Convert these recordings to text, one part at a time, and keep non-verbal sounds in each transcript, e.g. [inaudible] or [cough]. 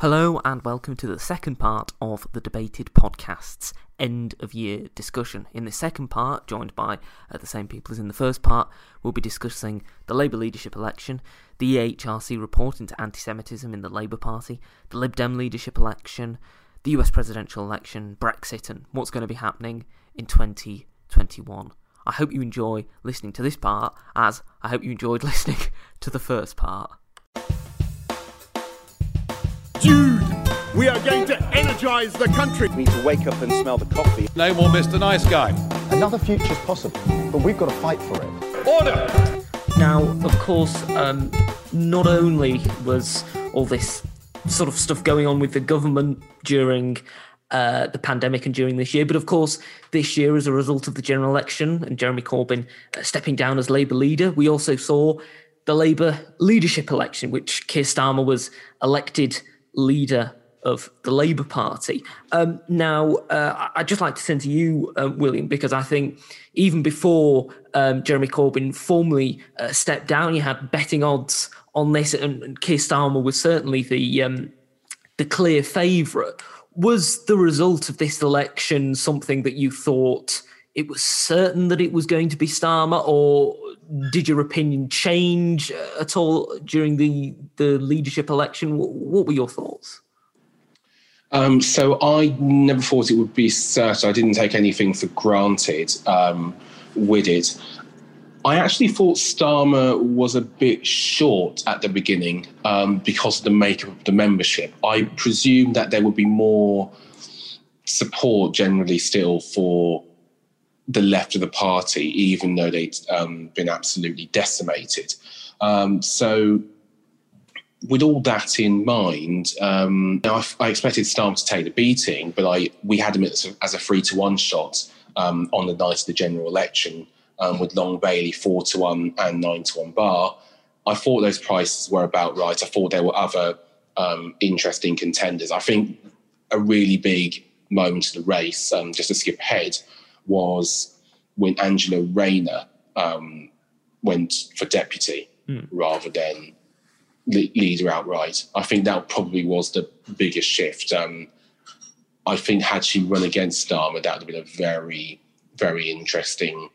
Hello, and welcome to the second part of the Debated Podcast's end of year discussion. In the second part, joined by uh, the same people as in the first part, we'll be discussing the Labour leadership election, the EHRC report into anti Semitism in the Labour Party, the Lib Dem leadership election, the US presidential election, Brexit, and what's going to be happening in 2021. I hope you enjoy listening to this part, as I hope you enjoyed [laughs] listening to the first part. We are going to energize the country. We need to wake up and smell the coffee. No more Mr. Nice Guy. Another future's possible, but we've got to fight for it. Order! Now, of course, um, not only was all this sort of stuff going on with the government during uh, the pandemic and during this year, but of course, this year, as a result of the general election and Jeremy Corbyn uh, stepping down as Labour leader, we also saw the Labour leadership election, which Keir Starmer was elected leader of the Labour Party. Um, now, uh, I'd just like to send to you, uh, William, because I think even before um, Jeremy Corbyn formally uh, stepped down, you had betting odds on this, and, and Keir Starmer was certainly the um, the clear favourite. Was the result of this election something that you thought it was certain that it was going to be Starmer, or did your opinion change uh, at all during the the leadership election? What were your thoughts? Um, so I never thought it would be certain. I didn't take anything for granted um, with it. I actually thought Starmer was a bit short at the beginning um, because of the makeup of the membership. I presumed that there would be more support generally still for the left of the party, even though they'd um, been absolutely decimated. Um, so, with all that in mind, um, I, I, expected Starmer to take the beating, but I we had him as a, as a three to one shot um, on the night of the general election um, with Long Bailey four to one and nine to one bar. I thought those prices were about right. I thought there were other um, interesting contenders. I think a really big moment of the race, just to skip ahead, was when Angela Rayner um, went for deputy mm. rather than leader outright. I think that probably was the biggest shift. Um, I think had she run against Starmer, that would have been a very, very interesting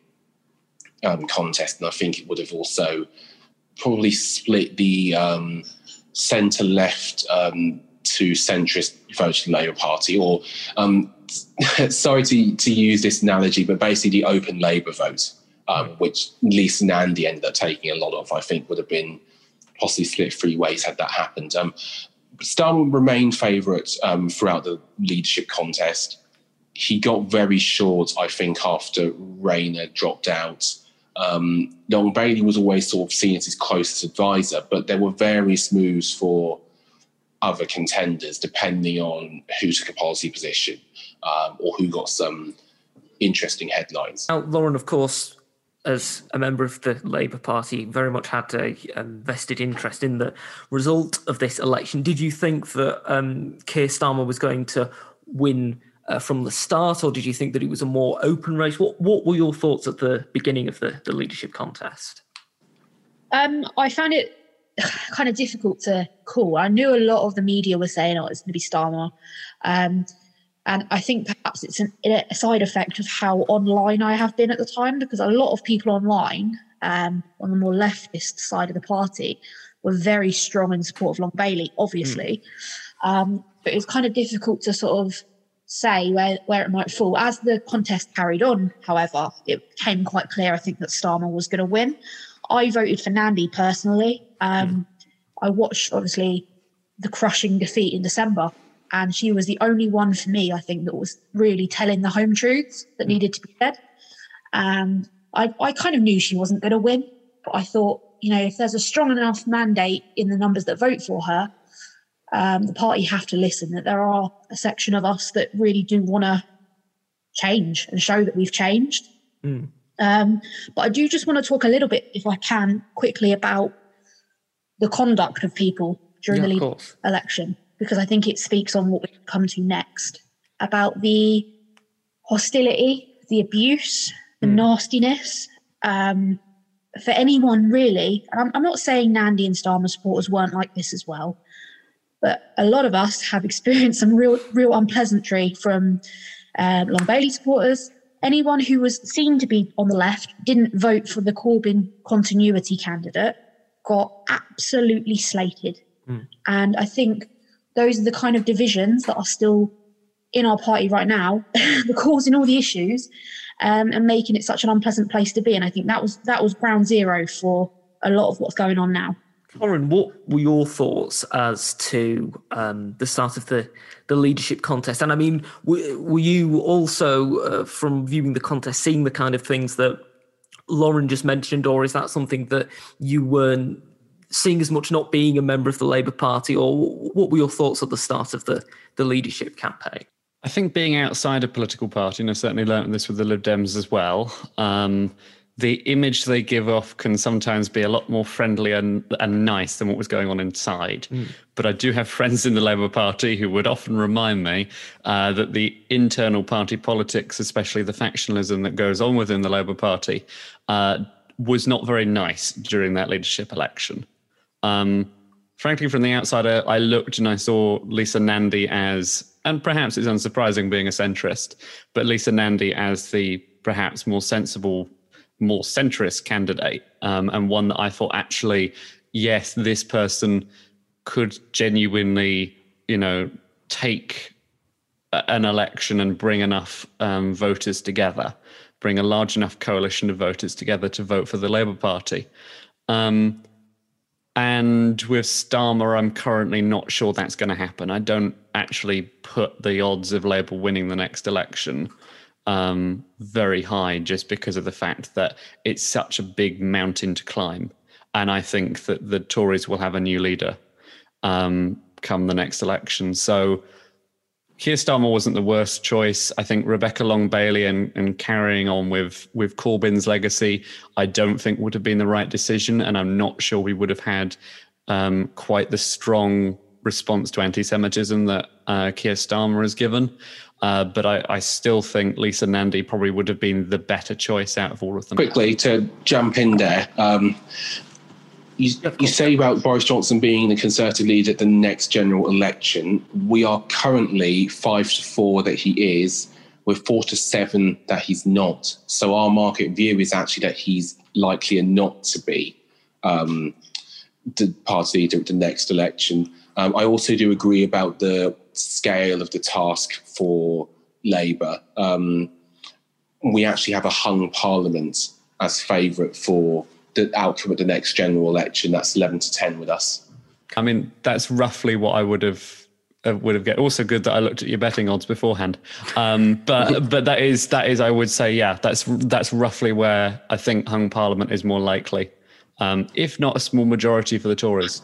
um, contest, and I think it would have also probably split the um, centre left um, to centrist vote to the Labour Party, or um, [laughs] sorry to, to use this analogy, but basically the open Labour vote, um, which Lisa Nandy ended up taking a lot of, I think would have been possibly split three ways had that happened. Um, remained favourite um, throughout the leadership contest. He got very short, I think, after Rayner dropped out. Um, Bailey was always sort of seen as his closest advisor, but there were various moves for other contenders depending on who took a policy position um, or who got some interesting headlines. Now, Lauren, of course, as a member of the Labour Party, very much had a um, vested interest in the result of this election. Did you think that um, Keir Starmer was going to win uh, from the start, or did you think that it was a more open race? What What were your thoughts at the beginning of the, the leadership contest? Um, I found it kind of difficult to call. I knew a lot of the media were saying, "Oh, it's going to be Starmer," um, and I think perhaps it's an, a side effect of how online I have been at the time, because a lot of people online um, on the more leftist side of the party were very strong in support of Long Bailey, obviously. Mm. Um, but it was kind of difficult to sort of say where, where it might fall. As the contest carried on, however, it became quite clear, I think, that Starmer was going to win. I voted for Nandy personally. Um, mm. I watched obviously the crushing defeat in December, and she was the only one for me, I think, that was really telling the home truths that mm. needed to be said. And I, I kind of knew she wasn't going to win, but I thought, you know, if there's a strong enough mandate in the numbers that vote for her, um, the party have to listen. That there are a section of us that really do want to change and show that we've changed. Mm. Um, but I do just want to talk a little bit, if I can, quickly about the conduct of people during yeah, the election, because I think it speaks on what we come to next about the hostility, the abuse, the mm. nastiness. Um, for anyone really, I'm, I'm, not saying Nandy and Starmer supporters weren't like this as well, But a lot of us have experienced some real, real unpleasantry from um, Long Bailey supporters. Anyone who was seen to be on the left didn't vote for the Corbyn continuity candidate got absolutely slated. Mm. And I think those are the kind of divisions that are still in our party right now, [laughs] causing all the issues um, and making it such an unpleasant place to be. And I think that was that was ground zero for a lot of what's going on now. Lauren, what were your thoughts as to um, the start of the, the leadership contest? And I mean, were, were you also, uh, from viewing the contest, seeing the kind of things that Lauren just mentioned, or is that something that you weren't seeing as much not being a member of the Labour Party? Or what were your thoughts at the start of the, the leadership campaign? I think being outside a political party, and I've certainly learned this with the Lib Dems as well, um, the image they give off can sometimes be a lot more friendly and, and nice than what was going on inside. Mm. But I do have friends in the Labour Party who would often remind me uh, that the internal party politics, especially the factionalism that goes on within the Labour Party, uh, was not very nice during that leadership election. Um, frankly, from the outside, I looked and I saw Lisa Nandy as and perhaps it's unsurprising being a centrist, but Lisa Nandy as the perhaps more sensible, more centrist candidate, um, and one that I thought actually, yes, this person could genuinely, you know, take an election and bring enough um, voters together, bring a large enough coalition of voters together to vote for the Labour Party. Um, and with Starmer, I'm currently not sure that's going to happen. I don't actually put the odds of Labour winning the next election um, very high just because of the fact that it's such a big mountain to climb. And I think that the Tories will have a new leader um, come the next election. So Keir Starmer wasn't the worst choice. I think Rebecca Long Bailey and, and carrying on with with Corbyn's legacy, I don't think would have been the right decision, and I'm not sure we would have had um, quite the strong response to anti-Semitism that uh, Keir Starmer has given. Uh, but I, I, still think Lisa Nandy probably would have been the better choice out of all of them. Quickly to jump in there, um, you, you say about Boris Johnson being the Conservative leader at the next general election. We are currently five to four that he is, with four to seven that he's not. So our market view is actually that he's likelier not to be um, the party leader at the next election. Um, I also do agree about the scale of the task for Labour. Um, we actually have a hung parliament as favourite for the outcome of the next general election. That's 11 to 10 with us. I mean, that's roughly what I would have uh, would have get. Also, good that I looked at your betting odds beforehand. Um, [laughs] but but that is that is I would say yeah that's that's roughly where I think hung parliament is more likely, um, if not a small majority for the Tories,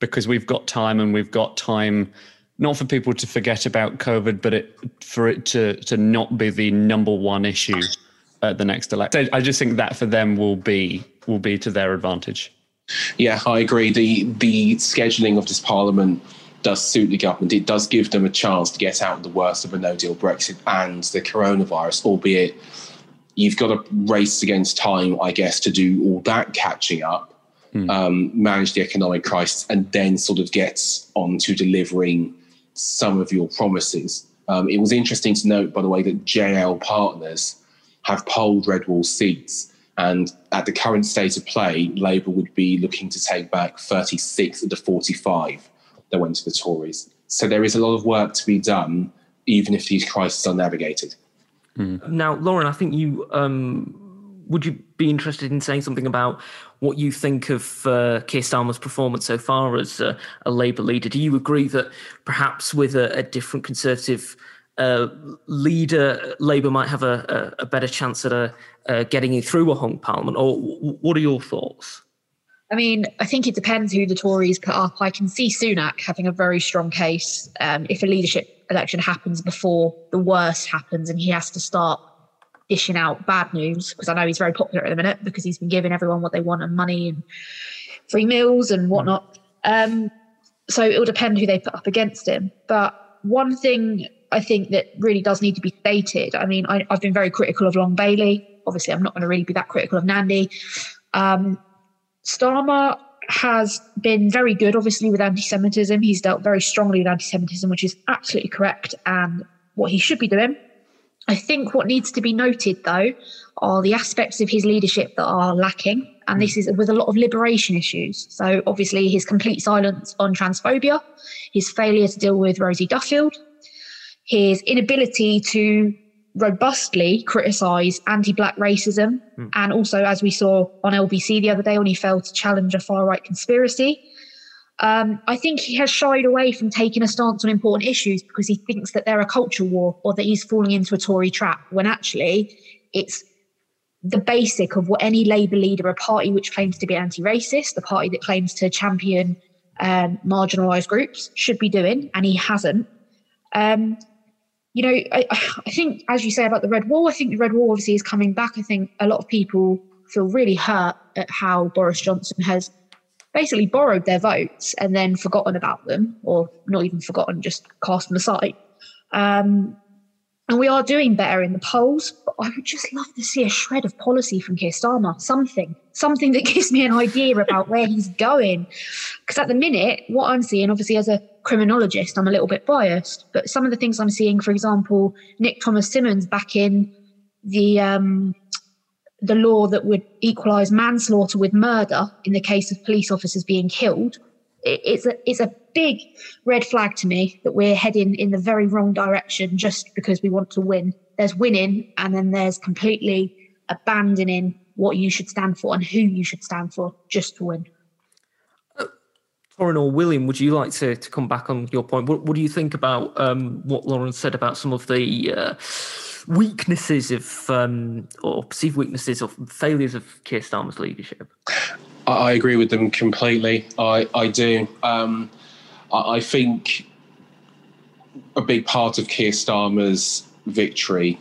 because we've got time and we've got time. Not for people to forget about COVID, but it, for it to to not be the number one issue at the next election. I just think that for them will be will be to their advantage. Yeah, I agree. The the scheduling of this parliament does suit the government. It does give them a chance to get out of the worst of a no deal Brexit and the coronavirus, albeit you've got to race against time, I guess, to do all that catching up, mm. um, manage the economic crisis, and then sort of get on to delivering some of your promises. Um, it was interesting to note, by the way, that JL Partners have polled red wall seats. And at the current state of play, Labour would be looking to take back 36 of the 45 that went to the Tories. So there is a lot of work to be done, even if these crises are navigated. Mm. Now, Lauren, I think you um, would you be interested in saying something about what you think of uh, Keir Starmer's performance so far as a, a Labour leader? Do you agree that perhaps with a, a different Conservative uh, leader, Labour might have a, a, a better chance at a, uh, getting it through a hung parliament? Or what are your thoughts? I mean, I think it depends who the Tories put up. I can see Sunak having a very strong case um, if a leadership election happens before the worst happens and he has to start dishing out bad news because I know he's very popular at the minute because he's been giving everyone what they want and money and free meals and whatnot. Um, so it will depend who they put up against him. But one thing I think that really does need to be stated. I mean, I, have been very critical of Long Bailey. Obviously, I'm not going to really be that critical of Nandy. Um, Starmer has been very good, obviously, with anti Semitism. He's dealt very strongly with anti Semitism, which is absolutely correct and what he should be doing. I think what needs to be noted, though, are the aspects of his leadership that are lacking. And this is with a lot of liberation issues. So, obviously, his complete silence on transphobia, his failure to deal with Rosie Duffield, his inability to robustly criticise anti black racism. Mm. And also, as we saw on LBC the other day when he failed to challenge a far right conspiracy. Um, I think he has shied away from taking a stance on important issues because he thinks that they're a culture war or that he's falling into a Tory trap, when actually it's the basic of what any Labour leader, a party which claims to be anti racist, the party that claims to champion um, marginalised groups, should be doing, and he hasn't. Um, you know, I, [sighs] I think, as you say about the Red Wall, I think the Red Wall obviously is coming back. I think a lot of people feel really hurt at how Boris Johnson has basically borrowed their votes and then forgotten about them, or not even forgotten, just cast them aside. Um, and we are doing better in the polls, but I would just love to see a shred of policy from Keir Starmer, something, something that [laughs] gives me an idea about where he's going. Because at the minute, what I'm seeing, obviously, as a criminologist, I'm a little bit biased, but some of the things I'm seeing, for example, Nick Thomas Symonds back in the um, the law that would equalise manslaughter with murder in the case of police officers being killed it's a it's a big red flag to me that we're heading in the very wrong direction just because we want to win. There's winning, and then there's completely abandoning what you should stand for and who you should stand for just to win. Uh, Lauren or William, would you like to, to come back on your point? What, what do you think about um, what Lauren said about some of the uh, weaknesses of um, or perceived weaknesses or failures of Keir Starmer's leadership? I, agree with them completely. I, I do. Um, I, I, think a big part of Keir Starmer's victory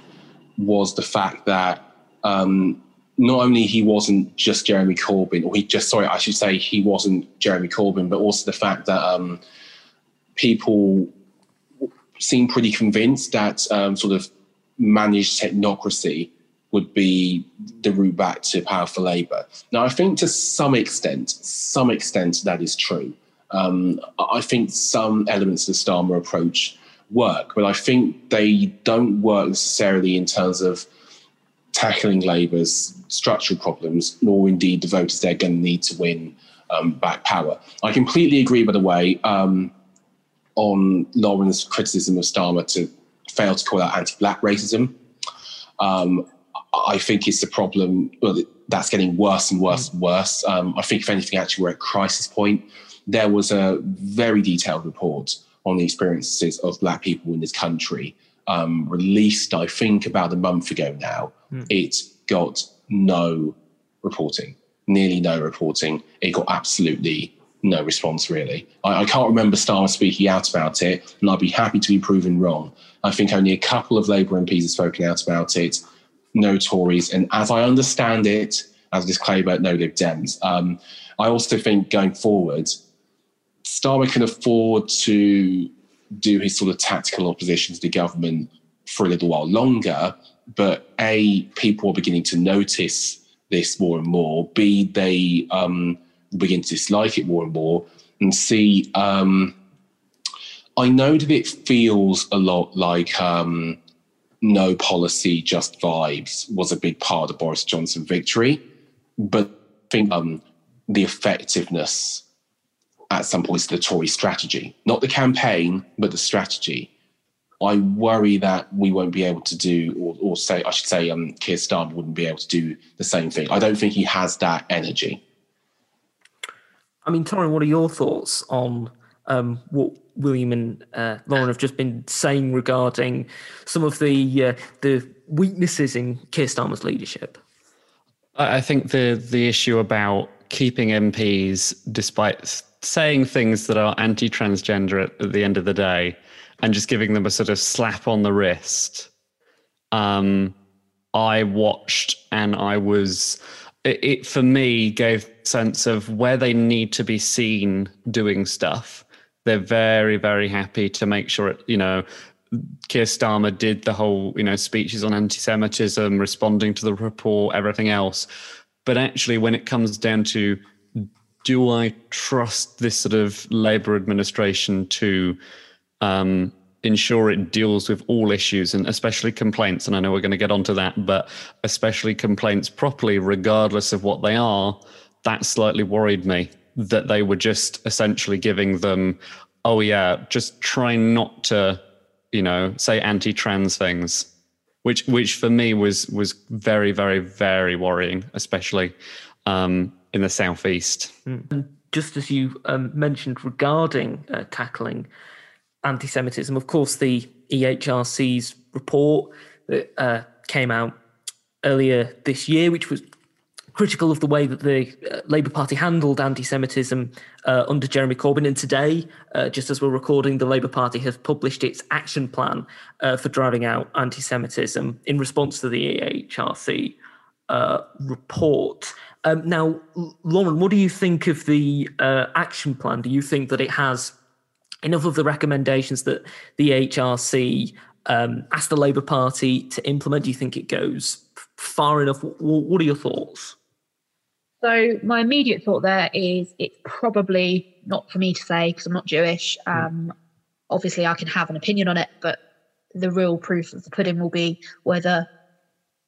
was the fact that um, not only he wasn't just Jeremy Corbyn, or he just sorry, I should say he wasn't Jeremy Corbyn, but also the fact that um, people seem pretty convinced that um, sort of managed technocracy would be the route back to power for Labour. Now, I think to some extent, some extent that is true. Um, I think some elements of the Starmer approach work, but I think they don't work necessarily in terms of tackling Labour's structural problems, nor indeed the voters they're going to need to win um, back power. I completely agree, by the way, um, on Lauren's criticism of Starmer to fail to call out anti-black racism. Um, I think it's a problem well, that's getting worse and worse and worse. Um, I think, if anything, actually, we're at crisis point. There was a very detailed report on the experiences of Black people in this country, um, released, I think, about a month ago now. Mm. It got no reporting, nearly no reporting. It got absolutely no response, really. I, I can't remember Starmer speaking out about it, and I'd be happy to be proven wrong. I think only a couple of Labour MPs have spoken out about it no Tories, and as I understand it, as a disclaimer, no Lib Dems. Um, I also think going forward, Starmer can afford to do his sort of tactical opposition to the government for a little while longer. But A, people are beginning to notice this more and more. B, they um, begin to dislike it more and more. And C, um, I know that it feels a lot like um, no policy, just vibes was a big part of Boris Johnson victory. But I think um, the effectiveness at some points of the Tory strategy, not the campaign, but the strategy. I worry that we won't be able to do, or, or say, I should say, um, Keir Starmer wouldn't be able to do the same thing. I don't think he has that energy. I mean, Torrin, what are your thoughts on um, what William and uh, Lauren have just been saying regarding some of the uh, the weaknesses in Keir Starmer's leadership? I think the the issue about keeping MPs, despite saying things that are anti-transgender at, at the end of the day, and just giving them a sort of slap on the wrist. Um, I watched and I was it, it, for me gave sense of where they need to be seen doing stuff they're very, very happy to make sure it, you know, Keir Starmer did the whole, you know, speeches on anti-Semitism, responding to the report, everything else. But actually, when it comes down to do I trust this sort of Labour administration to um, ensure it deals with all issues and especially complaints? And I know we're going to get onto that, but especially complaints properly, regardless of what they are. That slightly worried me that they were just essentially giving them, oh yeah, just try not to, you know, say anti-trans things, which which for me was was very very very worrying, especially um, in the southeast. Mm. Just as you um, mentioned regarding uh, tackling anti-Semitism, of course, the EHRC's report that uh, came out earlier this year, which was critical of the way that the uh, Labour Party handled anti Semitism uh, under Jeremy Corbyn. And today, uh, just as we're recording, the Labour Party has published its action plan uh, for driving out anti Semitism in response to the EHRC uh, report. Um, now, Lauren, what do you think of the uh, action plan? Do you think that it has enough of the recommendations that the HRC um, asked the Labour Party to implement? Do you think it goes far enough? What are your thoughts? So my immediate thought there is it's probably not for me to say because I'm not Jewish. Hmm. Um, obviously, I can have an opinion on it, but the real proof of the pudding will be whether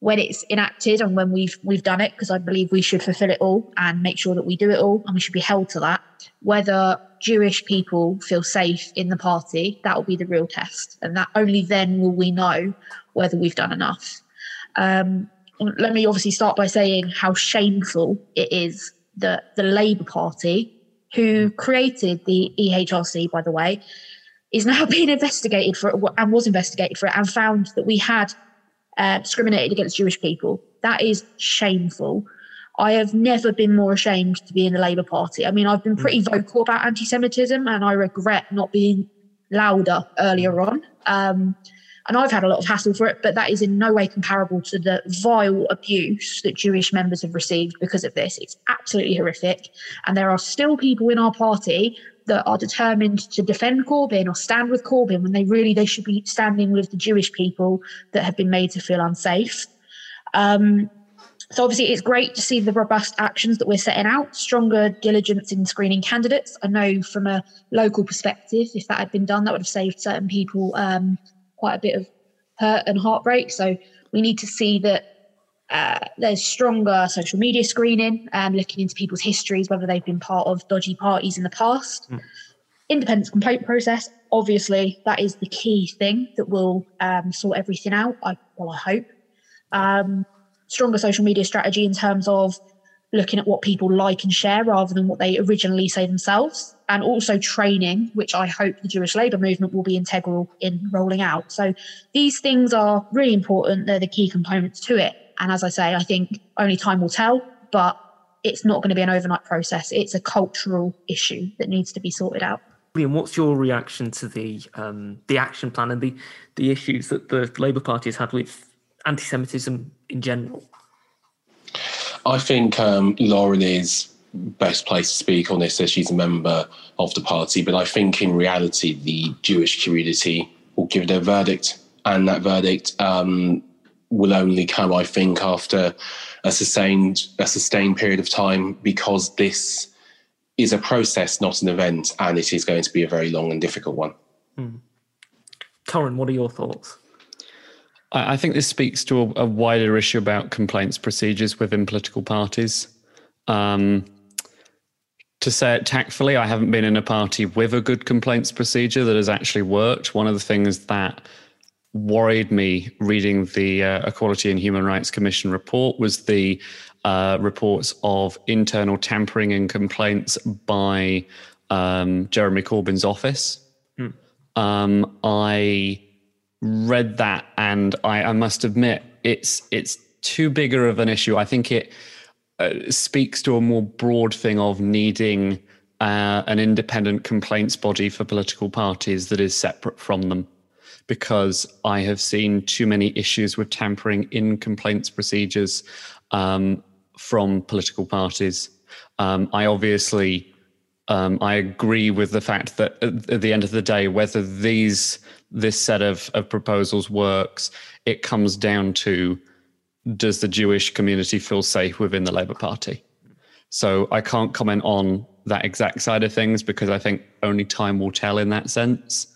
when it's enacted and when we've we've done it, because I believe we should fulfil it all and make sure that we do it all, and we should be held to that. Whether Jewish people feel safe in the party, that will be the real test, and that only then will we know whether we've done enough. Um, let me obviously start by saying how shameful it is that the Labour Party, who created the EHRC, by the way, is now [laughs] being investigated for it and was investigated for it and found that we had uh, discriminated against Jewish people. That is shameful. I have never been more ashamed to be in the Labour Party. I mean, I've been pretty vocal about anti Semitism and I regret not being louder earlier on. Um, and I've had a lot of hassle for it, but that is in no way comparable to the vile abuse that Jewish members have received because of this. It's absolutely horrific. And there are still people in our party that are determined to defend Corbyn or stand with Corbyn when they really they should be standing with the Jewish people that have been made to feel unsafe. Um, so obviously, it's great to see the robust actions that we're setting out, stronger diligence in screening candidates. I know from a local perspective, if that had been done, that would have saved certain people um, quite a bit of hurt and heartbreak. So we need to see that uh, there's stronger social media screening and looking into people's histories, whether they've been part of dodgy parties in the past. Mm. Independent complaint process, obviously, that is the key thing that will um, sort everything out. I, well, I hope. Um, stronger social media strategy in terms of looking at what people like and share rather than what they originally say themselves, and also training, which I hope the Jewish labour movement will be integral in rolling out. So these things are really important. They're the key components to it. And as I say, I think only time will tell, but it's not going to be an overnight process. It's a cultural issue that needs to be sorted out. Liam, what's your reaction to the um, the action plan and the the issues that the Labour Party has had with anti-Semitism in general? I think um, Lauren is best placed to speak on this as she's a member of the party. But I think in reality, the Jewish community will give their verdict, and that verdict um, will only come, I think, after a sustained a sustained period of time, because this is a process, not an event, and it is going to be a very long and difficult one. Mm. Torrin, what are your thoughts? I think this speaks to a, a wider issue about complaints procedures within political parties. Um, to say it tactfully, I haven't been in a party with a good complaints procedure that has actually worked. One of the things that worried me reading the uh, Equality and Human Rights Commission report was the uh, reports of internal tampering and complaints by um, Jeremy Corbyn's office. Hmm. Um, I read that, and I, I must admit it's it's too bigger of an issue. I think it uh, speaks to a more broad thing of needing uh, an independent complaints body for political parties that is separate from them. Because I have seen too many issues with tampering in complaints procedures um, from political parties. Um, I obviously um, I agree with the fact that at the end of the day, whether these this set of, of proposals works, it comes down to does the Jewish community feel safe within the Labour Party? So I can't comment on that exact side of things because I think only time will tell in that sense.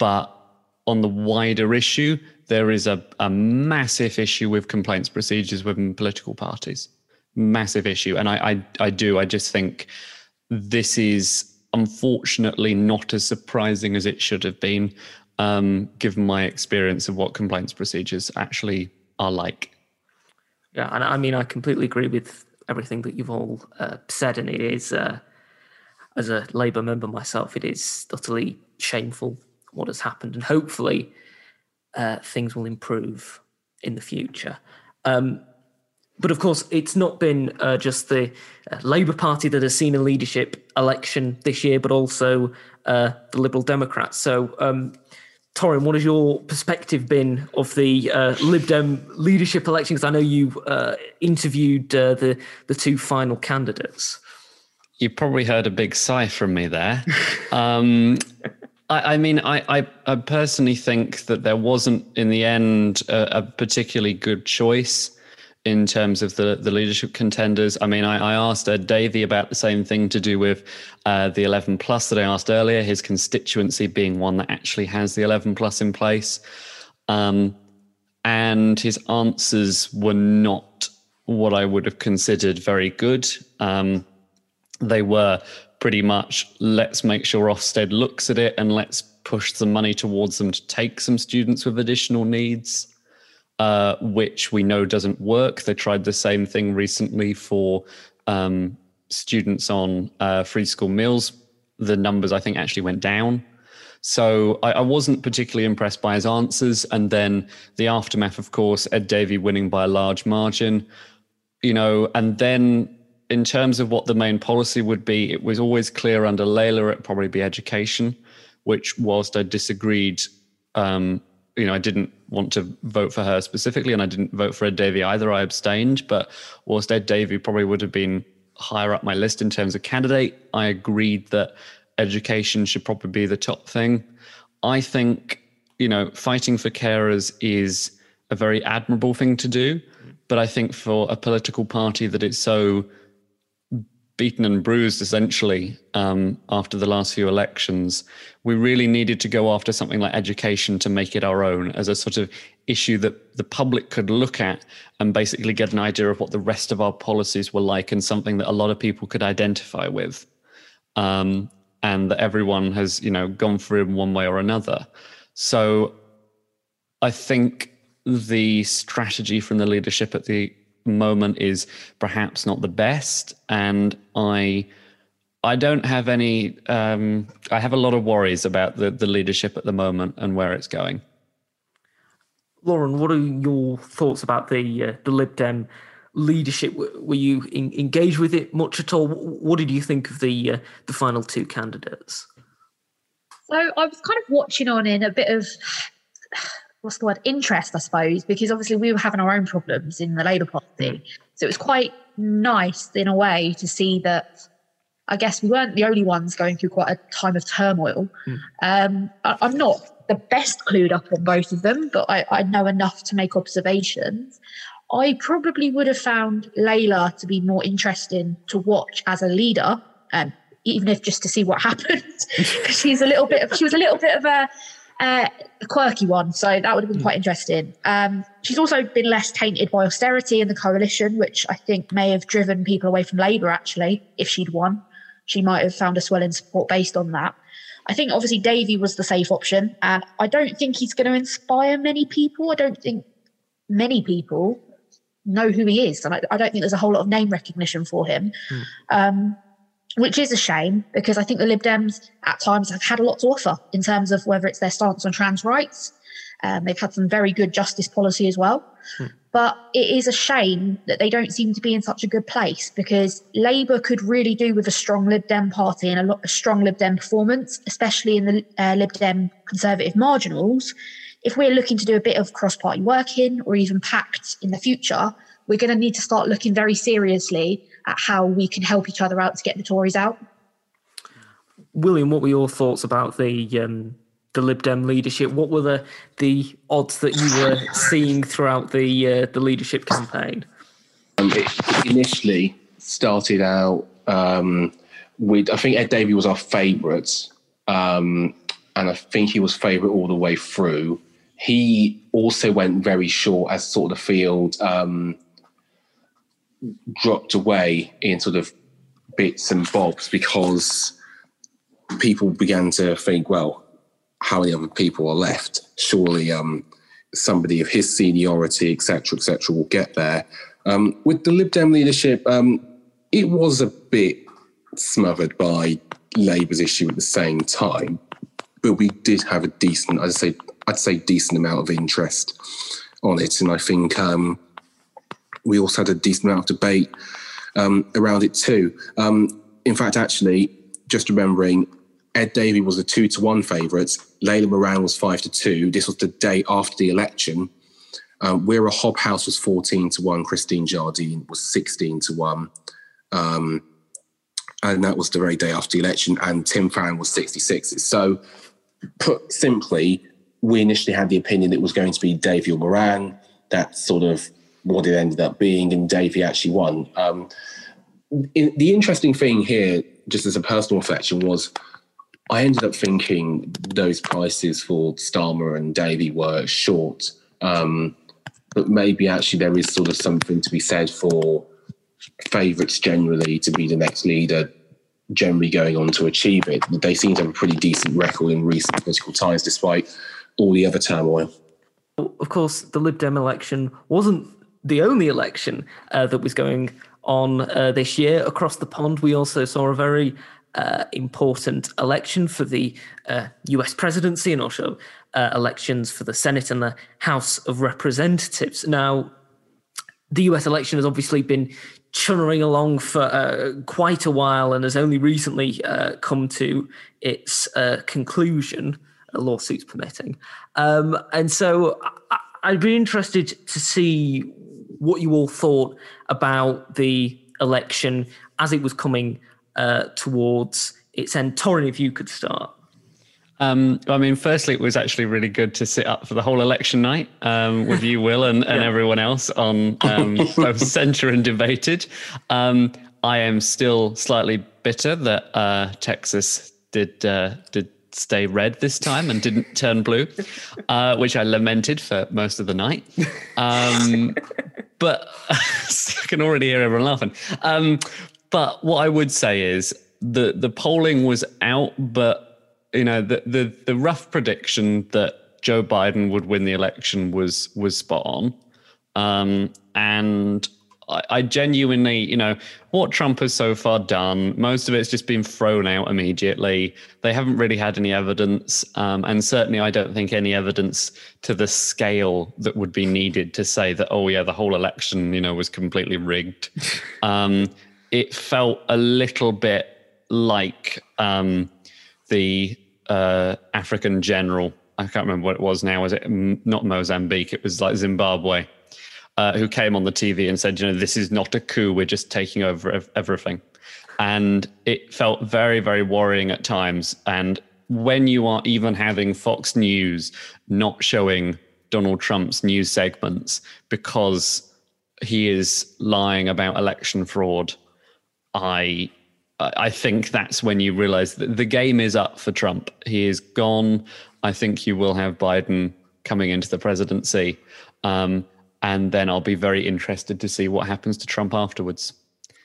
But on the wider issue, there is a, a massive issue with complaints procedures within political parties. Massive issue. And I, I, I do, I just think this is unfortunately not as surprising as it should have been, um, given my experience of what complaints procedures actually are like. Yeah, and I mean, I completely agree with everything that you've all uh, said, and it is, uh, as a Labour member myself, it is utterly shameful what has happened, and hopefully uh, things will improve in the future. Um, but of course, it's not been uh, just the uh, Labour Party that has seen a leadership election this year, but also uh, the Liberal Democrats. So, um, Torin, what has your perspective been of the uh, Lib Dem leadership elections? Because I know you uh, interviewed uh, the the two final candidates. You probably heard a big sigh from me there. um, [laughs] I, I, mean, I, I, I, personally think that there wasn't, in the end, a, a particularly good choice in terms of the, the leadership contenders. I mean, I, I asked Ed Davey about the same thing to do with uh, the 11 plus that I asked earlier, his constituency being one that actually has the 11 plus in place. Um, and his answers were not what I would have considered very good. Um, they were pretty much let's make sure Ofsted looks at it and let's push some money towards them to take some students with additional needs uh, which we know doesn't work. They tried the same thing recently for um, students on uh, free school meals. The numbers, I think, actually went down. So I, I, wasn't particularly impressed by his answers. And then the aftermath, of course, Ed Davey winning by a large margin. You know, and then in terms of what the main policy would be, it was always clear under Layla it'd probably be education, which whilst I disagreed um, you know, I didn't want to vote for her specifically, and I didn't vote for Ed Davey either. I abstained, but whilst Ed Davey probably would have been higher up my list in terms of candidate, I agreed that education should probably be the top thing. I think, you know, fighting for carers is a very admirable thing to do, but I think for a political party that it's so beaten and bruised essentially um, after the last few elections. We really needed to go after something like education to make it our own as a sort of issue that the public could look at and basically get an idea of what the rest of our policies were like and something that a lot of people could identify with. Um, and that everyone has, you know, gone through in one way or another. So I think the strategy from the leadership at the moment is perhaps not the best, and I I don't have any. Um, I have a lot of worries about the the leadership at the moment and where it's going. Lauren, what are your thoughts about the uh, the Lib Dem leadership? Were you in, engaged with it much at all? What did you think of the uh, the final two candidates? So I was kind of watching on in a bit of what's the word interest i suppose because obviously we were having our own problems in the labour party so it was quite nice in a way to see that i guess we weren't the only ones going through quite a time of turmoil. Mm. um, I, am not the best clued up on both of them but I, I know enough to make observations. I probably would have found layla to be more interesting to watch as a leader um, even if just to see what [laughs] happened. [laughs] Because she's a little bit of she was a little bit of a uh, a quirky one. So that would have been quite interesting. Um, she's also been less tainted by austerity in the coalition, which I think may have driven people away from Labour, actually, if she'd won. She might have found a swelling support based on that. I think obviously Davey was the safe option, and I don't think he's going to inspire many people. I don't think many people know who he is, and I, I don't think there's a whole lot of name recognition for him. Mm. Um, which is a shame because I think the Lib Dems at times have had a lot to offer in terms of whether it's their stance on trans rights. Um, they've had some very good justice policy as well. Hmm. But it is a shame that they don't seem to be in such a good place because Labour could really do with a strong Lib Dem party and a, lot, a strong Lib Dem performance, especially in the uh, Lib Dem Conservative marginals. If we're looking to do a bit of cross party working or even pact in the future, we're going to need to start looking very seriously at how we can help each other out to get the Tories out. William, what were your thoughts about the um, the Lib Dem leadership? What were the the odds that you were seeing throughout the uh, the leadership campaign? Um, it, initially, started out um, with, I think Ed Davey was our favourite, um, and I think he was favourite all the way through. He also went very short as sort of the field um, dropped away in sort of bits and bobs because people began to think, well, how many other people are left? Surely um, somebody of his seniority, etc., etc., will get there. Um, with the Lib Dem leadership, um, it was a bit smothered by Labour's issue at the same time, but we did have a decent, I'd say, I'd say, decent amount of interest on it, and I think um, we also had a decent amount of debate um, around it too. Um, in fact, actually, just remembering, Ed Davey was a two to one favourite. Layla Moran was five to two. This was the day after the election. Um, Wera Hobhouse was 14 to 1. Christine Jardine was 16 to 1. Um, and that was the very day after the election. And Tim Farron was 66. So, put simply, we initially had the opinion it was going to be Davey or Moran. That sort of what it ended up being, and Davey actually won. Um, in, the interesting thing here, just as a personal reflection, was I ended up thinking those prices for Starmer and Davey were short. Um, but maybe actually there is sort of something to be said for favourites generally to be the next leader, generally going on to achieve it. They seem to have a pretty decent record in recent political times, despite all the other turmoil. Of course, the Lib Dem election wasn't the only election uh, that was going on uh, this year across the pond. We also saw a very uh, important election for the US uh, presidency and also uh, elections for the Senate and the House of Representatives. Now, the US election has obviously been chunnering along for uh, quite a while and has only recently come to its conclusion, lawsuits permitting. Um, and so I- would be interested to see what you all thought about the election as it was coming uh, towards its end. Torin, if you could start. Um, I mean, firstly, it was actually really good to sit up for the whole election night um, with you, Will, and, and everyone else on um, [laughs] both centre and debated. Um, I am still slightly bitter that uh, Texas did uh, did stay red this time and didn't turn blue, uh, which I lamented for most of the night. [laughs] But [laughs] I can already hear everyone laughing. Um, but what I would say is the the polling was out, but you know, the, the, the rough prediction that Joe Biden would win the election was was spot on. Um, and I, I, genuinely, you know, what Trump has so far done, most of it's just been thrown out immediately. They haven't really had any evidence, um, and certainly I don't think any evidence to the scale that would be needed to say that, oh yeah, the whole election, you know, was completely rigged. [laughs] um, it felt a little bit like um, the uh, African general. I can't remember what it was now. Was it not Mozambique? It was like Zimbabwe, uh, who came on the TV and said, you know, this is not a coup. We're just taking over everything. And it felt very, very worrying at times. And when you are even having Fox News not showing Donald Trump's news segments because he is lying about election fraud, I I think that's when you realize that the game is up for Trump. He is gone. I think you will have Biden coming into the presidency. Um, and then I'll be very interested to see what happens to Trump afterwards.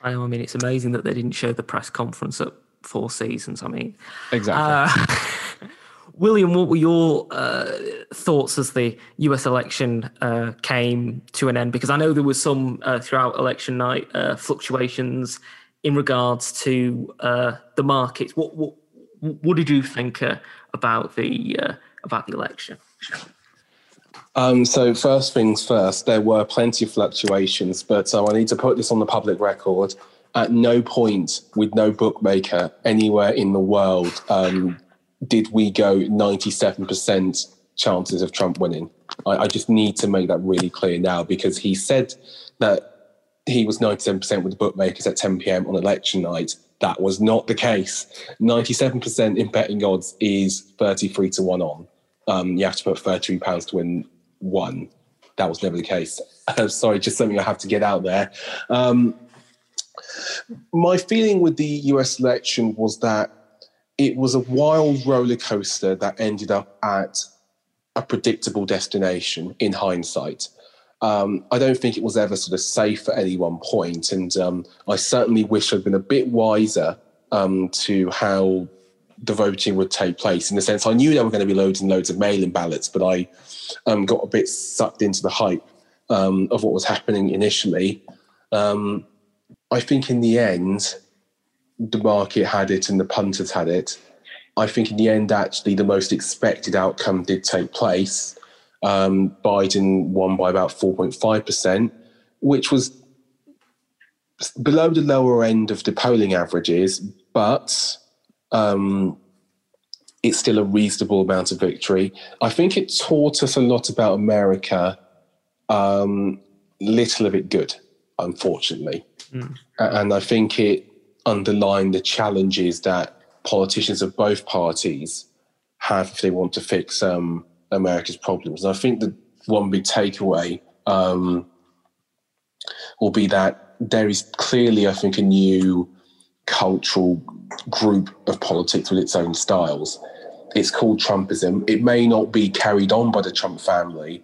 I know. I mean, it's amazing that they didn't show the press conference at Four Seasons. I mean, exactly. Uh, [laughs] William, what were your uh, thoughts as the US election uh, came to an end? Because I know there was some uh, throughout election night uh, fluctuations in regards to uh, the markets. What what what did you think uh, about the uh, about the election? Um, so first things first, there were plenty of fluctuations, but uh, I need to put this on the public record. At no point with no bookmaker anywhere in the world um, did we go 97% chances of Trump winning. I, I just need to make that really clear now because he said that he was 97% with the bookmakers at 10 p.m. on election night. That was not the case. 97% in betting odds is 33 to 1 on. Um, you have to put 33 pounds to win one. That was never the case. [laughs] Sorry, just something I have to get out there. Um, My feeling with the US election was that it was a wild roller coaster that ended up at a predictable destination in hindsight. Um, I don't think it was ever sort of safe at any one point, and um, I certainly wish I'd been a bit wiser um, to how the voting would take place. In the sense, I knew there were going to be loads and loads of mail-in ballots, but I um, got a bit sucked into the hype um, of what was happening initially. Um, I think in the end, the market had it and the punters had it. I think in the end, actually, the most expected outcome did take place. Um, Biden won by about 4.5%, which was below the lower end of the polling averages, but um, it's still a reasonable amount of victory. I think it taught us a lot about America, um, little of it good, unfortunately. Mm. And I think it underlined the challenges that politicians of both parties have if they want to fix um, America's problems. And I think the one big takeaway um, will be that there is clearly, I think, a new cultural group of politics with its own styles. It's called Trumpism. It may not be carried on by the Trump family,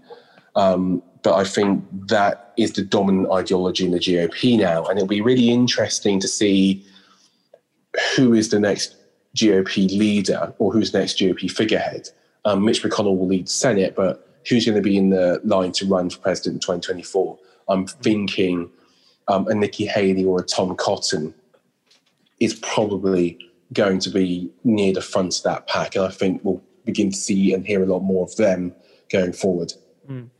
um, but I think that is the dominant ideology in the GOP now. And it'll be really interesting to see who is the next GOP leader or who's the next GOP figurehead. Um, Mitch McConnell will lead Senate, but who's going to be in the line to run for president in 2024? I'm thinking um, a Nikki Haley or a Tom Cotton is probably going to be near the front of that pack. And I think we'll begin to see and hear a lot more of them going forward. Mm.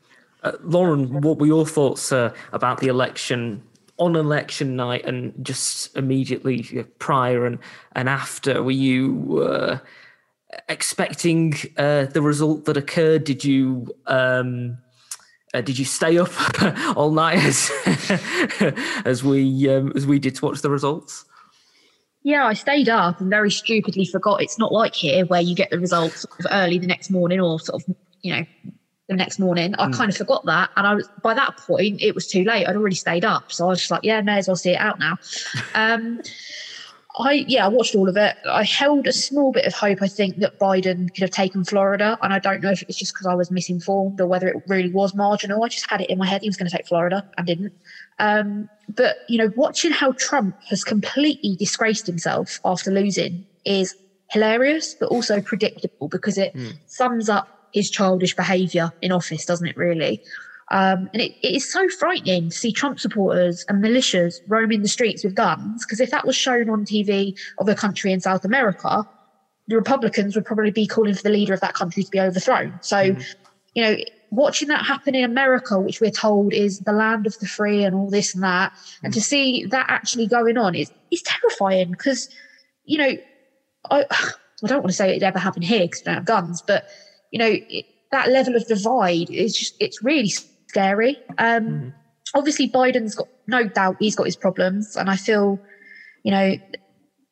Uh, Lauren, what were your thoughts uh, about the election on election night and just immediately prior and, and after? Were you uh, expecting uh, the result that occurred? Did you um, uh, did you stay up [laughs] all night as [laughs] as we um, as we did to watch the results? Yeah, I stayed up and very stupidly forgot. It's not like here where you get the results sort of early the next morning or sort of you know the next morning. I mm. kind of forgot that, and I was by that point it was too late. I'd already stayed up, so I was just like, yeah, may as well see it out now. [laughs] Um, I yeah, I watched all of it. I held a small bit of hope. I think that Biden could have taken Florida, and I don't know if it's just because I was misinformed or whether it really was marginal. I just had it in my head he was going to take Florida and didn't. Um, but you know, watching how Trump has completely disgraced himself after losing is hilarious, but also predictable because it mm. sums up his childish behaviour in office, doesn't it? Really. Um, and it, it is so frightening to see Trump supporters and militias roaming the streets with guns. Because if that was shown on TV of a country in South America, the Republicans would probably be calling for the leader of that country to be overthrown. So, mm. you know, watching that happen in America, which we're told is the land of the free and all this and that, mm. and to see that actually going on is is terrifying because, you know, I [sighs] I don't want to say it ever happened here because we don't have guns, but you know, it, that level of divide is just it's really scary. Um, mm. Obviously, Biden's got no doubt he's got his problems, and I feel, you know,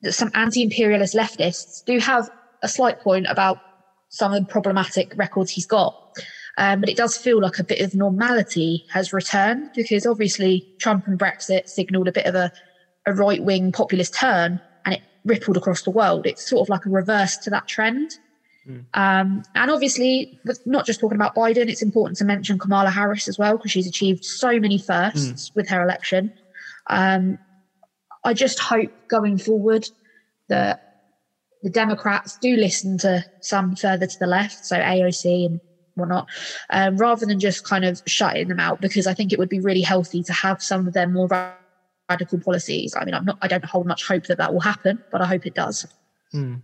that some anti-imperialist leftists do have a slight point about some of the problematic records he's got. Um, but it does feel like a bit of normality has returned because obviously Trump and Brexit signaled a bit of a, a right wing populist turn and it rippled across the world. It's sort of like a reverse to that trend. Mm. Um, and obviously, not just talking about Biden, it's important to mention Kamala Harris as well because she's achieved so many firsts mm. with her election. Um, I just hope going forward that the Democrats do listen to some further to the left, so AOC and whatnot, um, rather than just kind of shutting them out. Because I think it would be really healthy to have some of their more radical policies. I mean, I'm not, I don't hold much hope that that will happen, but I hope it does. Mm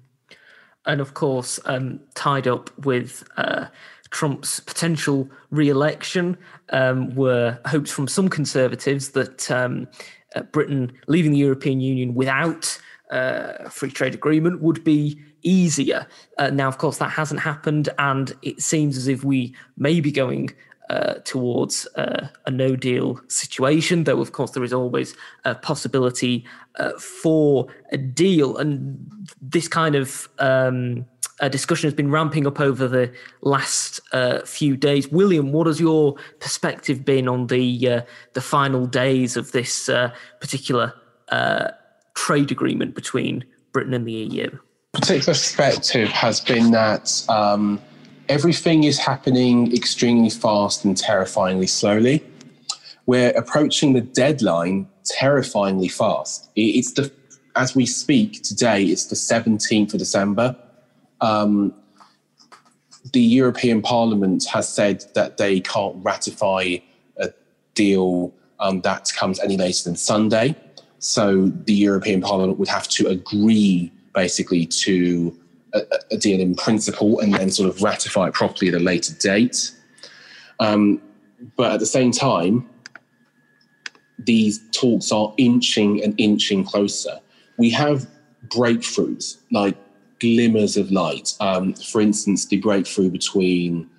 and of course, um, tied up with uh, Trump's potential re-election um, were hopes from some conservatives that um, uh, Britain leaving the European Union without uh, a free trade agreement would be easier. Uh, now, of course, that hasn't happened, and it seems as if we may be going uh, towards uh, a no deal situation, though, of course, there is always a possibility uh, for a deal. And this kind of um, discussion has been ramping up over the last uh, few days. William, what has your perspective been on the uh, the final days of this particular uh, trade agreement between Britain and the EU? particular perspective has been that um, everything is happening extremely fast and terrifyingly slowly. We're approaching the deadline terrifyingly fast. It's the as we speak today. It's the seventeenth of December. Um, the European Parliament has said that they can't ratify a deal um, that comes any later than Sunday. So the European Parliament would have to agree basically to a, a deal in principle and then sort of ratify it properly at a later date. Um, but at the same time, these talks are inching and inching closer. We have breakthroughs, like glimmers of light. Um, for instance, the breakthrough between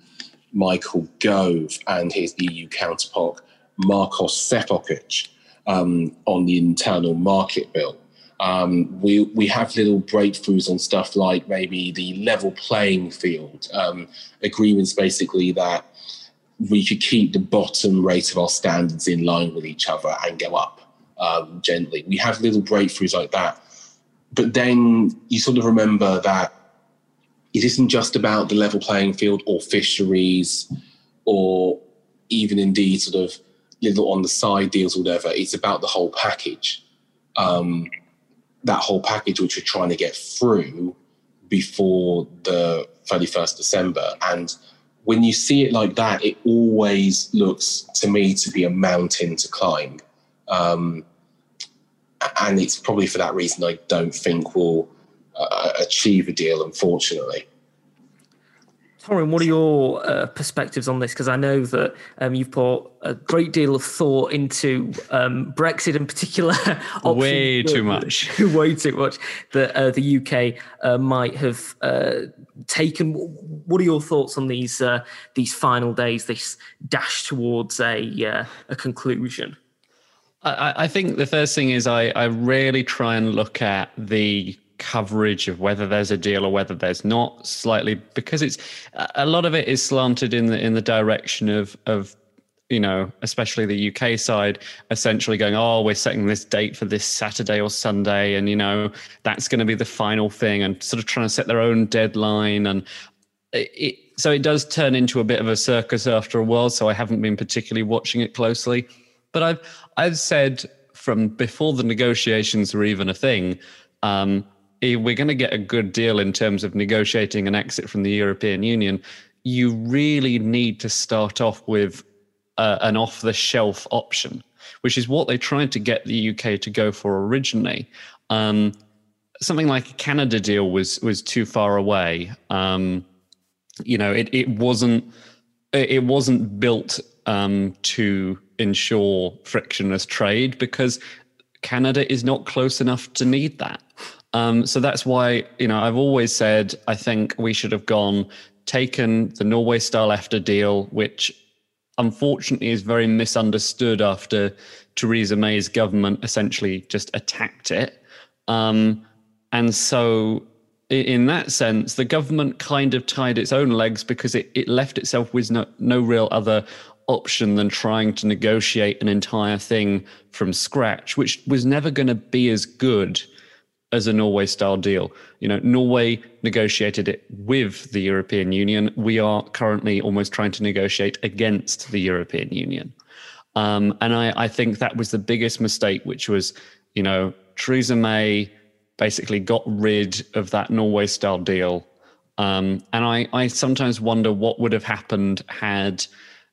Michael Gove and his EU counterpart, Maroš Šefčovič, um, on the internal market bill. Um, we we have little breakthroughs on stuff like maybe the level playing field um, agreements, basically that we could keep the bottom rate of our standards in line with each other and go up um, gently. We have little breakthroughs like that, but then you sort of remember that it isn't just about the level playing field or fisheries or even indeed sort of little on the side deals or whatever. It's about the whole package. Um, that whole package which we're trying to get through before the 31st December. And when you see it like that, it always looks to me to be a mountain to climb. Um, and it's probably for that reason I don't think we'll uh, achieve a deal, unfortunately. Torrin, what are your uh, perspectives on this? Because I know that um, you've put a great deal of thought into um, Brexit in particular. [laughs] Way too much. [laughs] way too much that uh, the UK uh, might have uh, taken. What are your thoughts on these uh, these final days? This dash towards a uh, a conclusion. I, I think the first thing is I, I really try and look at the coverage of whether there's a deal or whether there's not slightly because it's a lot of it is slanted in the in the direction of of you know especially the UK side essentially going oh we're setting this date for this Saturday or Sunday and you know that's going to be the final thing and sort of trying to set their own deadline and it, so it does turn into a bit of a circus after a while so I haven't been particularly watching it closely. But I've I've said from before the negotiations were even a thing, um, we're going to get a good deal in terms of negotiating an exit from the European Union. You really need to start off with uh, an off-the-shelf option, which is what they tried to get the UK to go for originally. Um, something like a Canada deal was was too far away. Um, you know, it it wasn't it wasn't built um, to ensure frictionless trade because Canada is not close enough to need that. Um, so that's why you know I've always said I think we should have gone taken the Norway style EFTA deal, which unfortunately is very misunderstood after Theresa May's government essentially just attacked it. Um, and so, in that sense, the government kind of tied its own legs because it, it left itself with no, no real other option than trying to negotiate an entire thing from scratch, which was never going to be as good as a Norway style deal. You know, Norway negotiated it with the European Union. We are currently almost trying to negotiate against the European Union. Um, and I, I think that was the biggest mistake, which was, you know, Theresa May basically got rid of that Norway style deal. Um, and I, I sometimes wonder what would have happened had,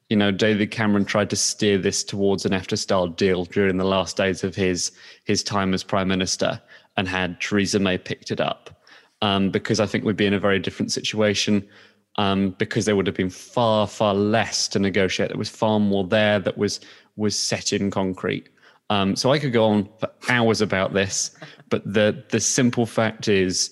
you know, David Cameron tried to steer this towards an EFTA style deal during the last days of his his time as prime minister, and had Theresa May picked it up, um, because I think we'd be in a very different situation. Um, because there would have been far far less to negotiate. There was far more there that was was set in concrete. Um, so I could go on for hours about this, but the the simple fact is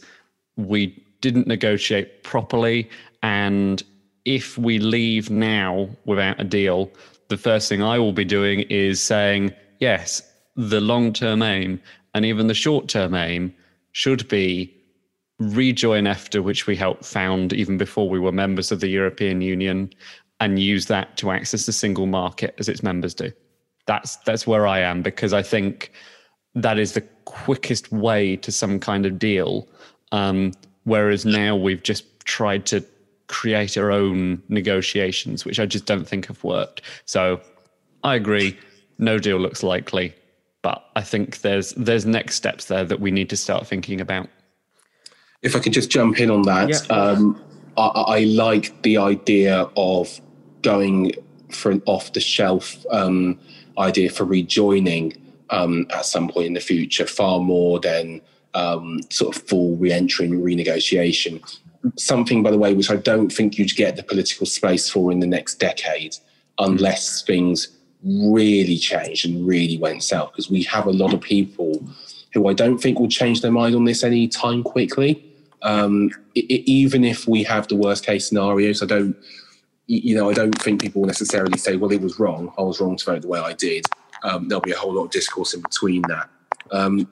we didn't negotiate properly, and if we leave now without a deal, the first thing I will be doing is saying yes, the long term aim and even the short term aim should be rejoin EFTA, which we helped found even before we were members of the European Union, and use that to access the single market as its members do. That's that's where I am because I think that is the quickest way to some kind of deal. Um, whereas now we've just tried to create our own negotiations, which I just don't think have worked. So I agree, no deal looks likely, but I think there's there's next steps there that we need to start thinking about. If I could just jump in on that, Yeah. um, I, I like the idea of going for an off-the-shelf um, idea for rejoining um, at some point in the future, far more than um, sort of full re-entry and renegotiation. Something, by the way, which I don't think you'd get the political space for in the next decade, unless things really changed and really went south. Because we have a lot of people who I don't think will change their mind on this any time quickly. Um, i i even if we have the worst case scenarios, I don't, you know, I don't think people will necessarily say, "Well, it was wrong. I was wrong to vote the way I did." Um, there'll be a whole lot of discourse in between that. Um,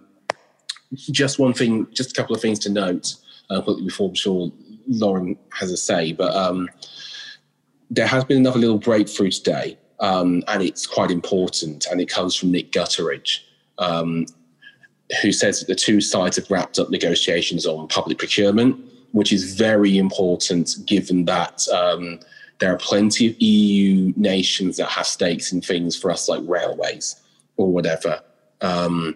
just one thing, just a couple of things to note uh, before I'm sure Lauren has a say, but um, there has been another little breakthrough today, um, and it's quite important, and it comes from Nick Gutteridge, um, who says that the two sides have wrapped up negotiations on public procurement, which is very important given that um, there are plenty of EU nations that have stakes in things for us like railways or whatever. Um,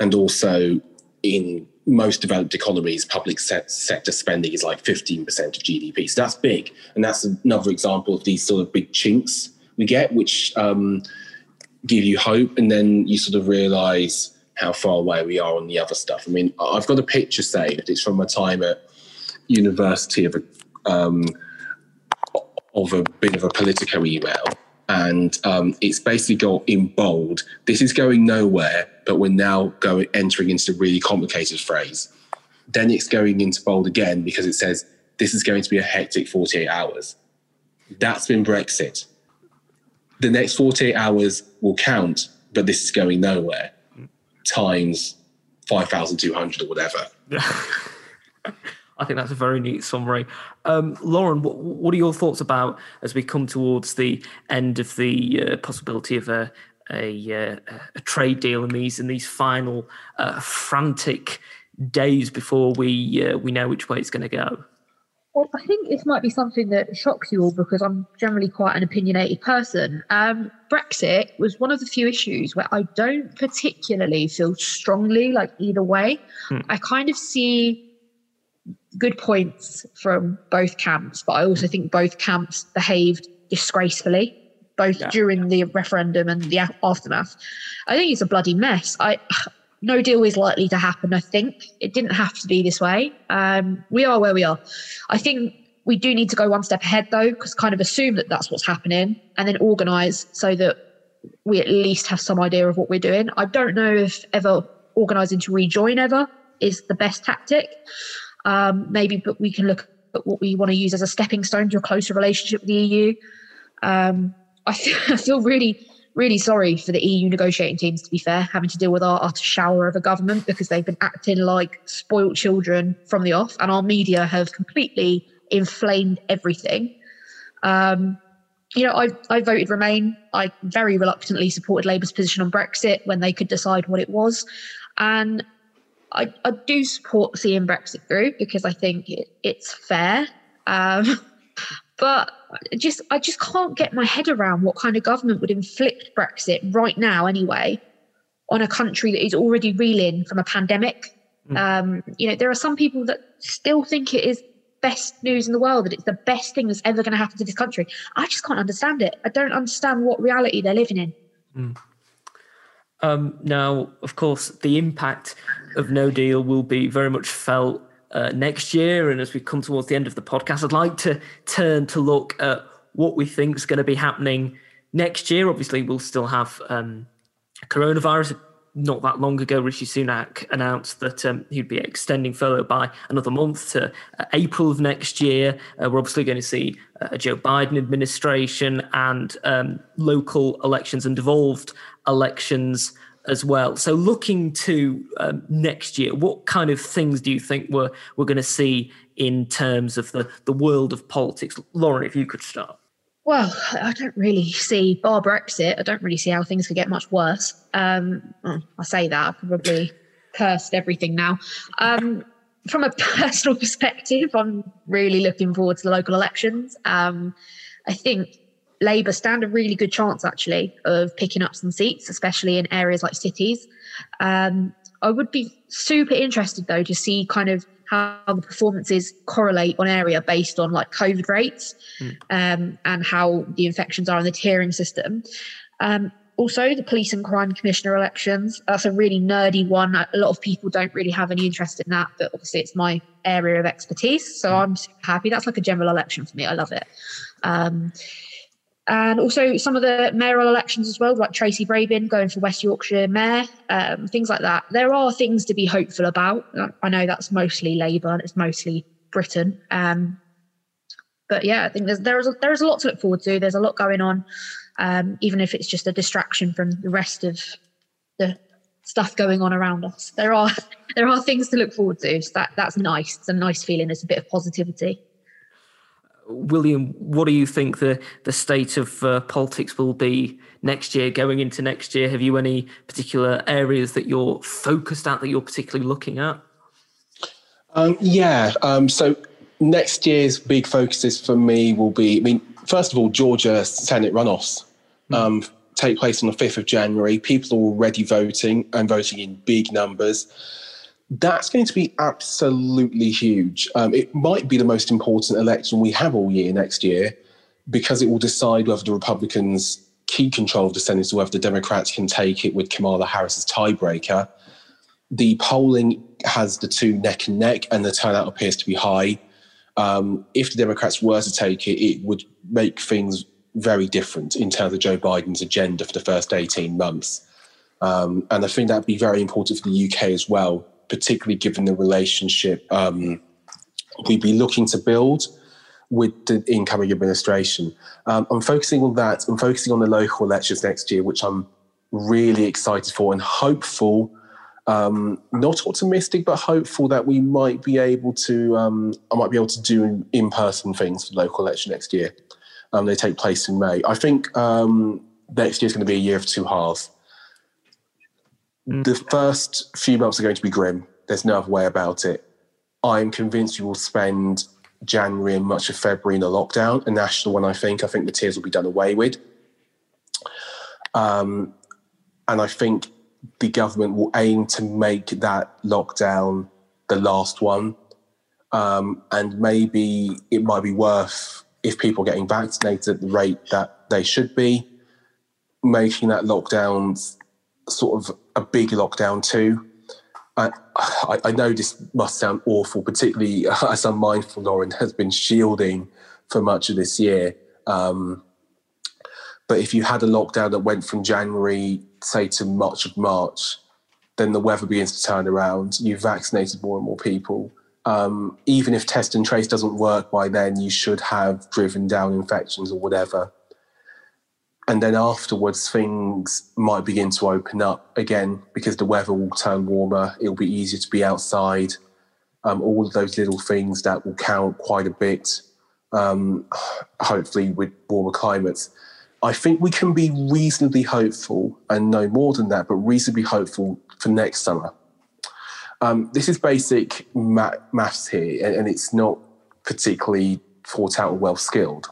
and also in most developed economies, public se- sector spending is like 15% of GDP. So that's big. And that's another example of these sort of big chinks we get, which um, give you hope. And then you sort of realize how far away we are on the other stuff. I mean, I've got a picture saved. It's from my time at University of a, um, of a bit of a Politico email. And um, it's basically got in bold, this is going nowhere, but we're now going entering into the really complicated phrase. Then it's going into bold again because it says this is going to be a hectic 48 hours. That's been Brexit. The next 48 hours will count, but this is going nowhere times 5,200 or whatever. [laughs] I think that's a very neat summary. Um, Lauren, what, what are your thoughts about as we come towards the end of the uh, possibility of a a, uh, a trade deal in these in these final uh, frantic days before we uh, we know which way it's going to go? Well, I think this might be something that shocks you all because I'm generally quite an opinionated person. Um, Brexit was one of the few issues where I don't particularly feel strongly like either way. I kind of see good points from both camps, but I also think both camps behaved disgracefully, both during the referendum and the aftermath. I think it's a bloody mess. I no deal is likely to happen. I think it didn't have to be this way. Um, we are where we are. I think we do need to go one step ahead though, because kind of assume that that's what's happening, and then organise so that we at least have some idea of what we're doing. I don't know if ever organising to rejoin ever is the best tactic. Um, maybe, but we can look at what we want to use as a stepping stone to a closer relationship with the EU. Um, I, feel, [laughs] I feel really, really sorry for the EU negotiating teams, to be fair, having to deal with our utter shower of a government because they've been acting like spoilt children from the off, and our media have completely inflamed everything. Um, you know, I, I voted Remain. I very reluctantly supported Labour's position on Brexit when they could decide what it was. And I, I do support seeing Brexit through because I think it, it's fair. Um, [laughs] but I just I just can't get my head around what kind of government would inflict Brexit right now anyway on a country that is already reeling from a pandemic. Um, you know, there are some people that still think it is best news in the world, that it's the best thing that's ever going to happen to this country. I just can't understand it. I don't understand what reality they're living in. Um, now, of course, the impact of no deal will be very much felt uh, next year. And as we come towards the end of the podcast, I'd like to turn to look at what we think is going to be happening next year. Obviously, we'll still have um, coronavirus. Not that long ago, Rishi Sunak announced that um, he'd be extending furlough by another month to uh, April of next year. Uh, we're obviously going to see uh, a Joe Biden administration and um, local elections and devolved elections as well. So, looking to um, next year, what kind of things do you think we're we're going to see in terms of the the world of politics? Lauren, if you could start. Well, I don't really see, bar Brexit, I don't really see how things could get much worse. Um, I say that, I've probably cursed everything now. Um, from a [laughs] personal perspective, I'm really looking forward to the local elections. Um, I think Labour stand a really good chance, actually, of picking up some seats, especially in areas like cities. Um, I would be super interested, though, to see kind of how the performances correlate on area based on like COVID rates mm. um, and how the infections are in the tiering system. Um, also, the police and crime commissioner elections. That's a really nerdy one. A lot of people don't really have any interest in that, but obviously it's my area of expertise. So mm. I'm happy. That's like a general election for me. I love it. Um, and also some of the mayoral elections as well, like Tracy Brabin going for West Yorkshire mayor, um, things like that. There are things to be hopeful about. I know that's mostly Labour and it's mostly Britain. Um, but yeah, I think there's there is a, there is a lot to look forward to. There's a lot going on, um, even if it's just a distraction from the rest of the stuff going on around us. There are [laughs] there are things to look forward to. So that that's nice. It's a nice feeling. It's a bit of positivity. William, what do you think the, the state of uh, politics will be next year, going into next year? Have you any particular areas that you're focused at, that you're particularly looking at? Um, yeah. Um, so next year's big focuses for me will be, I mean, first of all, Georgia Senate runoffs hmm. um, mm. take place on the 5th of January. People are already voting and voting in big numbers that's going to be absolutely huge. Um, it might be the most important election we have all year next year because it will decide whether the Republicans keep control of the Senate or whether the Democrats can take it with Kamala Harris as tiebreaker. The polling has the two neck and neck, and the turnout appears to be high. Um, if the Democrats were to take it, it would make things very different in terms of Joe Biden's agenda for the first 18 months. Um, and I think that'd be very important for the UK as well particularly given the relationship um, we'd be looking to build with the incoming administration. Um, I'm focusing on that. I'm focusing on the local elections next year, which I'm really excited for and hopeful. Um, not optimistic, but hopeful that we might be able to. Um, I might be able to do in-person things for the local election next year. Um, they take place in May. I think um, next year is going to be a year of two halves. The first few months are going to be grim. There's no other way about it. I'm convinced you will spend January and much of February in a lockdown, a national one, I think. I think the tiers will be done away with. Um, and I think the government will aim to make that lockdown the last one. Um, and maybe it might be worth, if people are getting vaccinated at the rate that they should be, making that lockdown sort of a big lockdown too. I, I, know this must sound awful, particularly [laughs] as I'm mindful Lauren has been shielding for much of this year. Um, but if you had a lockdown that went from January, say, to March of March, then the weather begins to turn around. You've vaccinated more and more people. Um, even if test and trace doesn't work by then, you should have driven down infections or whatever and then afterwards things might begin to open up again because the weather will turn warmer. It'll be easier to be outside. Um, all of those little things that will count quite a bit. Um, hopefully with warmer climates. I think we can be reasonably hopeful and no more than that but reasonably hopeful for next summer. Um, this is basic maths here and, and, it's not particularly thought out or well skilled.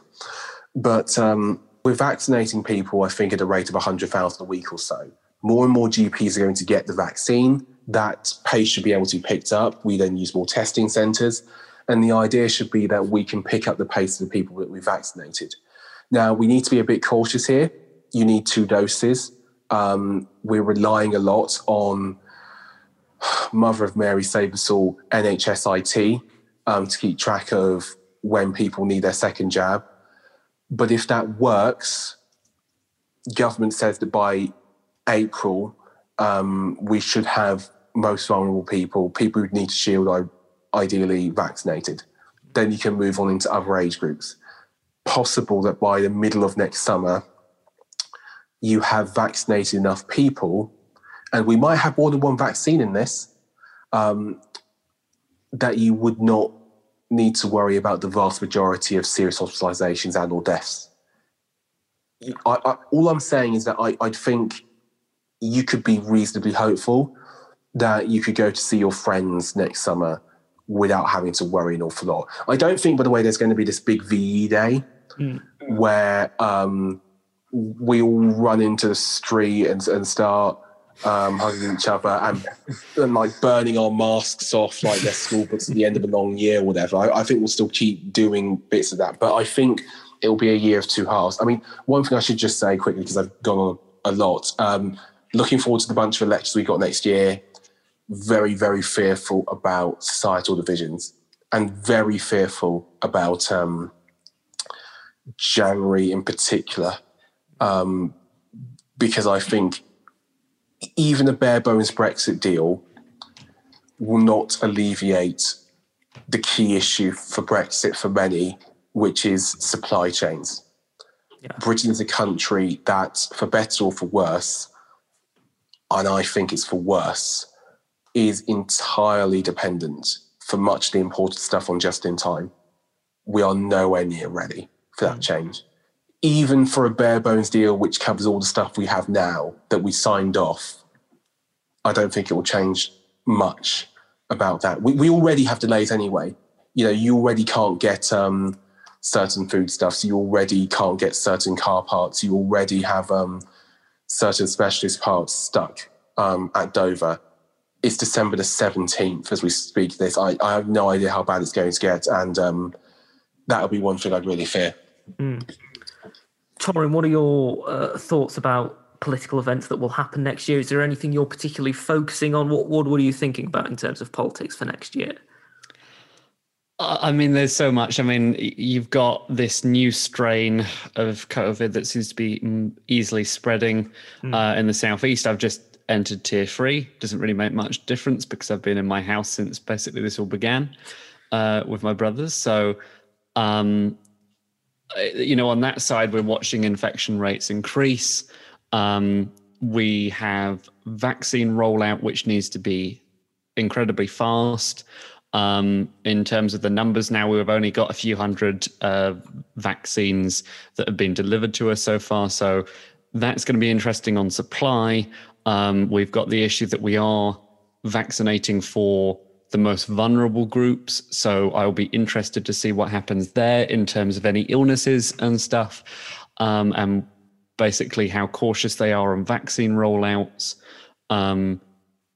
But um, we're vaccinating people, I think, at a rate of 100,000 a week or so. More and more GPs are going to get the vaccine. That pace should be able to be picked up. We then use more testing centres. And the idea should be that we can pick up the pace of the people that we've vaccinated. Now, we need to be a bit cautious here. You need two doses. Um, we're relying a lot on Mother of Mary Sabersall NHSIT um, to keep track of when people need their second jab. But if that works, government says that by April, um, we should have most vulnerable people, people who need to shield, ideally vaccinated. Then you can move on into other age groups. Possible that by the middle of next summer, you have vaccinated enough people, and we might have more than one vaccine in this, um, that you would not need to worry about the vast majority of serious hospitalizations and or deaths I, I, all I'm saying is that I, I think you could be reasonably hopeful that you could go to see your friends next summer without having to worry an awful lot. I don't think, by the way, there's going to be this big VE day where um, we all run into the street and, and start um, hugging each other and, and like burning our masks off like they're school books at the end of a long year or whatever. I, I think we'll still keep doing bits of that, but I think it'll be a year of two halves. I mean, one thing I should just say quickly because I've gone on a lot. Um, looking forward to the bunch of elections we got next year. Very, very fearful about societal divisions and very fearful about um, January in particular, um, because I think even a bare bones Brexit deal will not alleviate the key issue for Brexit for many, which is supply chains. Britain is a country that, for better or for worse, and I think it's for worse, is entirely dependent for much of the important stuff on just in time. We are nowhere near ready for that mm. change. Even for a bare bones deal which covers all the stuff we have now that we signed off, I don't think it will change much about that. We, we already have delays anyway. You know, you already can't get um, certain foodstuffs. You already can't get certain car parts. You already have um, certain specialist parts stuck um, at Dover. It's December the 17th as we speak this. I, I have no idea how bad it's going to get. And um, that'll be one thing I'd really fear. Torrin, what are your uh, thoughts about political events that will happen next year? Is there anything you're particularly focusing on? What, what, what are you thinking about in terms of politics for next year? I mean, there's so much. I mean, you've got this new strain of COVID that seems to be mm, easily spreading uh, in the southeast. I've just entered tier three. Doesn't really make much difference because I've been in my house since basically this all began uh, with my brothers. So, um, you know, on that side, we're watching infection rates increase. Um, we have vaccine rollout, which needs to be incredibly fast. Um, in terms of the numbers now, we've only got a few hundred uh, vaccines that have been delivered to us so far. So that's going to be interesting on supply. Um, we've got the issue that we are vaccinating for the most vulnerable groups. So I'll be interested to see what happens there in terms of any illnesses and stuff, um, and basically how cautious they are on vaccine rollouts. Um,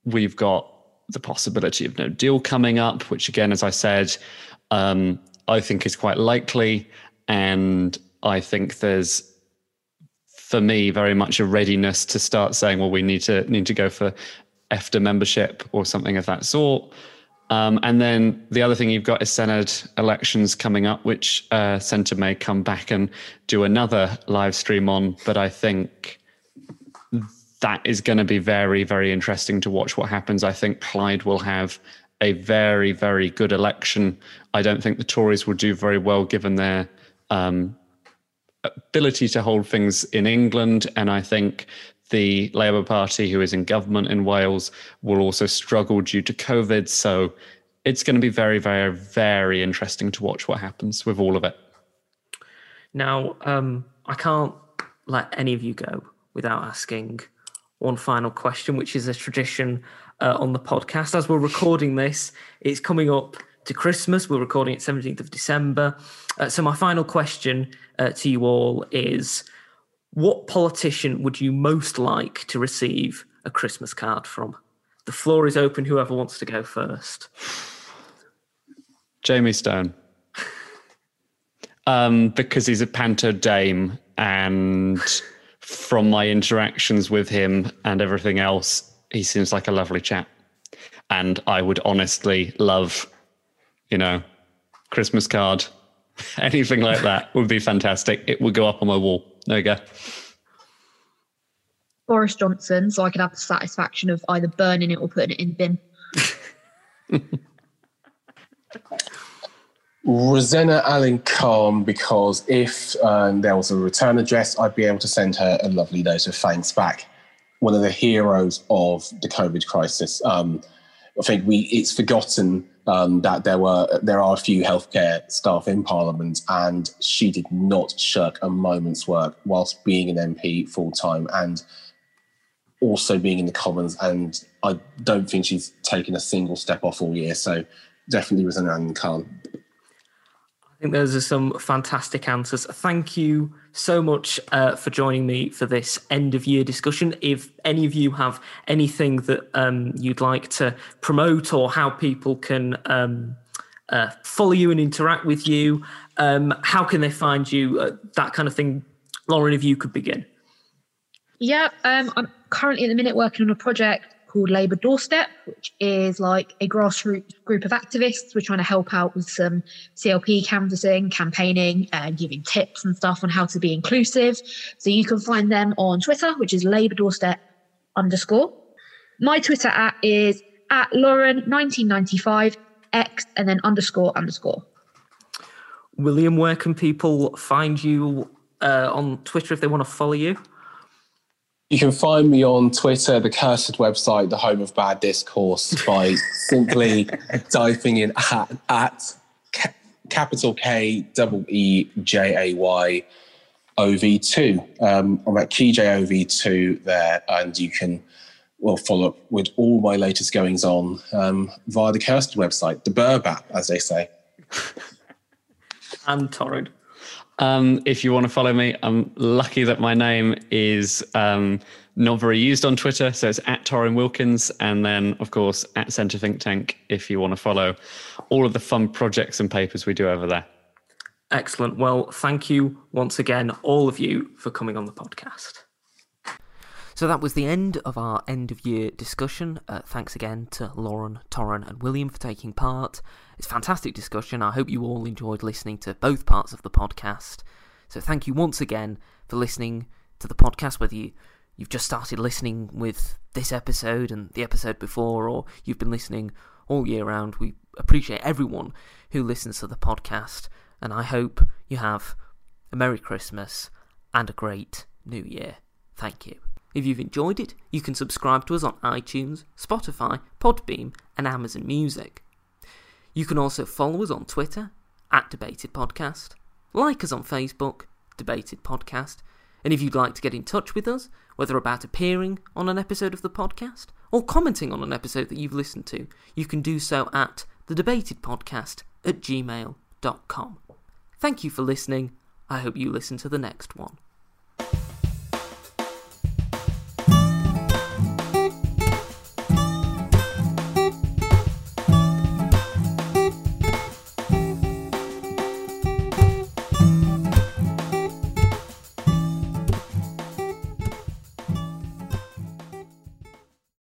we've got the possibility of no deal coming up, which again, as I said, um, I think is quite likely. And I think there's, for me, very much a readiness to start saying, well, we need to need to go for EFTA membership or something of that sort. Um, and then the other thing you've got is Senedd elections coming up, which uh, Centre may come back and do another live stream on. But I think that is going to be very, very interesting to watch what happens. I think Plaid will have a very, very good election. I don't think the Tories will do very well given their um, ability to hold things in England. And I think the Labour Party, who is in government in Wales, will also struggle due to COVID. So it's going to be very, very, very interesting to watch what happens with all of it. Now, um, I can't let any of you go without asking one final question, which is a tradition uh, on the podcast. As we're recording this, it's coming up to Christmas. We're recording it 17th of December. Uh, so, my final question uh, to you all is what politician would you most like to receive a Christmas card from? The floor is open, whoever wants to go first. Jamie Stone. Um, because he's a panto dame, and from my interactions with him and everything else, he seems like a lovely chap. And I would honestly love, you know, Christmas card, [laughs] anything like that would be fantastic. It would go up on my wall. There you go. Boris Johnson, so I could have the satisfaction of either burning it or putting it in the bin. [laughs] Rosena Allin-Khan, because if um, there was a return address, I'd be able to send her a lovely note of thanks back. One of the heroes of the COVID crisis. Um, I think we it's forgotten um, that there were there are a few healthcare staff in Parliament, and she did not shirk a moment's work whilst being an MP full time and also being in the Commons. And I don't think she's taken a single step off all year. So definitely was an Anne Khan. I think those are some fantastic answers. Thank you so much uh, for joining me for this end of year discussion. If any of you have anything that um, you'd like to promote or how people can um, uh, follow you and interact with you, um, how can they find you? Uh, that kind of thing. Lauren, if you could begin. Yeah, um, I'm currently at the minute working on a project called Labour Doorstep, which is like a grassroots group of activists. We're trying to help out with some CLP canvassing, campaigning, and giving tips and stuff on how to be inclusive. So you can find them on Twitter, which is Labour Doorstep underscore. My Twitter at is at Lauren1995 X and then underscore underscore. William, where can people find you uh, on Twitter if they want to follow you? You can find me on Twitter, the cursed website, the home of bad discourse, by simply [laughs] typing in at, at ca- capital K double E J A Y OV2. Um, I'm at KeyJOV2 there, and you can well follow up with all my latest goings on um, via the cursed website, the bird app, as they say. [laughs] And Torrin. Um, if you want to follow me, I'm lucky that my name is um, not very used on Twitter. So it's at Torrin Wilkins. And then, of course, at Centre Think Tank if you want to follow all of the fun projects and papers we do over there. Excellent. Well, thank you once again, all of you, for coming on the podcast. So that was the end of our end of year discussion. Uh, thanks again to Lauren, Torrin, and William for taking part. It's fantastic discussion. I hope you all enjoyed listening to both parts of the podcast. So thank you once again for listening to the podcast, whether you, you've just started listening with this episode and the episode before, or you've been listening all year round. We appreciate everyone who listens to the podcast, and I hope you have a Merry Christmas and a great New Year. Thank you. If you've enjoyed it, you can subscribe to us on iTunes, Spotify, Podbean, and Amazon Music. You can also follow us on Twitter, at Debated Podcast, like us on Facebook, Debated Podcast, and if you'd like to get in touch with us, whether about appearing on an episode of the podcast or commenting on an episode that you've listened to, you can do so at thedebatedpodcast at gmail.com. Thank you for listening. I hope you listen to the next one.